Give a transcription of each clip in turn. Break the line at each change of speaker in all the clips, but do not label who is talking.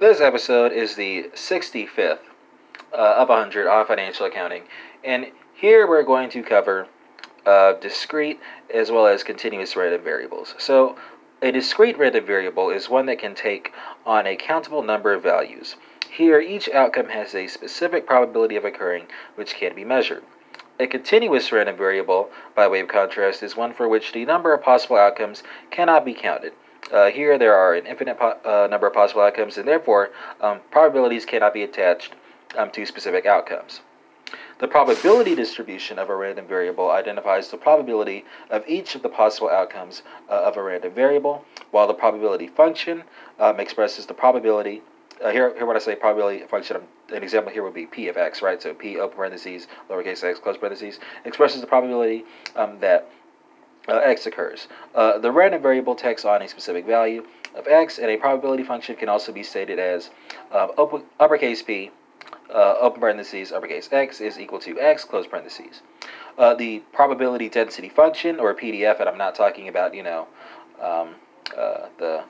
This episode is the 65th uh, of 100 on financial accounting, and here we're going to cover uh, discrete as well as continuous random variables. So, a discrete random variable is one that can take on a countable number of values. Here, each outcome has a specific probability of occurring which can be measured. A continuous random variable, by way of contrast, is one for which the number of possible outcomes cannot be counted. Uh, here, there are an infinite po- uh, number of possible outcomes, and therefore, um, probabilities cannot be attached um, to specific outcomes. The probability distribution of a random variable identifies the probability of each of the possible outcomes uh, of a random variable, while the probability function um, expresses the probability. Uh, here, here, when I say probability function, an example here would be p of x, right? So p open parentheses, lowercase x, close parentheses, expresses the probability um, that uh, x occurs. Uh, the random variable takes on a specific value of x, and a probability function can also be stated as um, uppercase p, uh, open parentheses, uppercase x is equal to x, close parentheses. Uh, the probability density function, or PDF, and I'm not talking about, you know, um, uh, the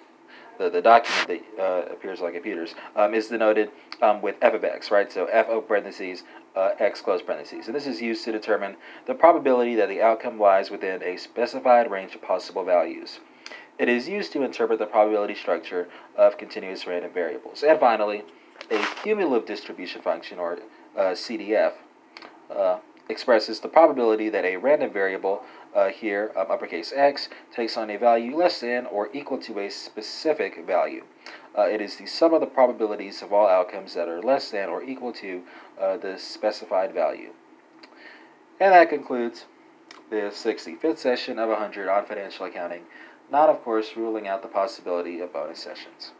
the, the document that uh, appears on computers um, is denoted um, with f of x, right? So f open parentheses, uh, x close parentheses. And this is used to determine the probability that the outcome lies within a specified range of possible values. It is used to interpret the probability structure of continuous random variables. And finally, a cumulative distribution function, or uh, CDF, uh, expresses the probability that a random variable uh, here, um, uppercase x, takes on a value less than or equal to a specific value. Uh, it is the sum of the probabilities of all outcomes that are less than or equal to uh, the specified value. And that concludes the 65th session of 100 on financial accounting, not, of course, ruling out the possibility of bonus sessions.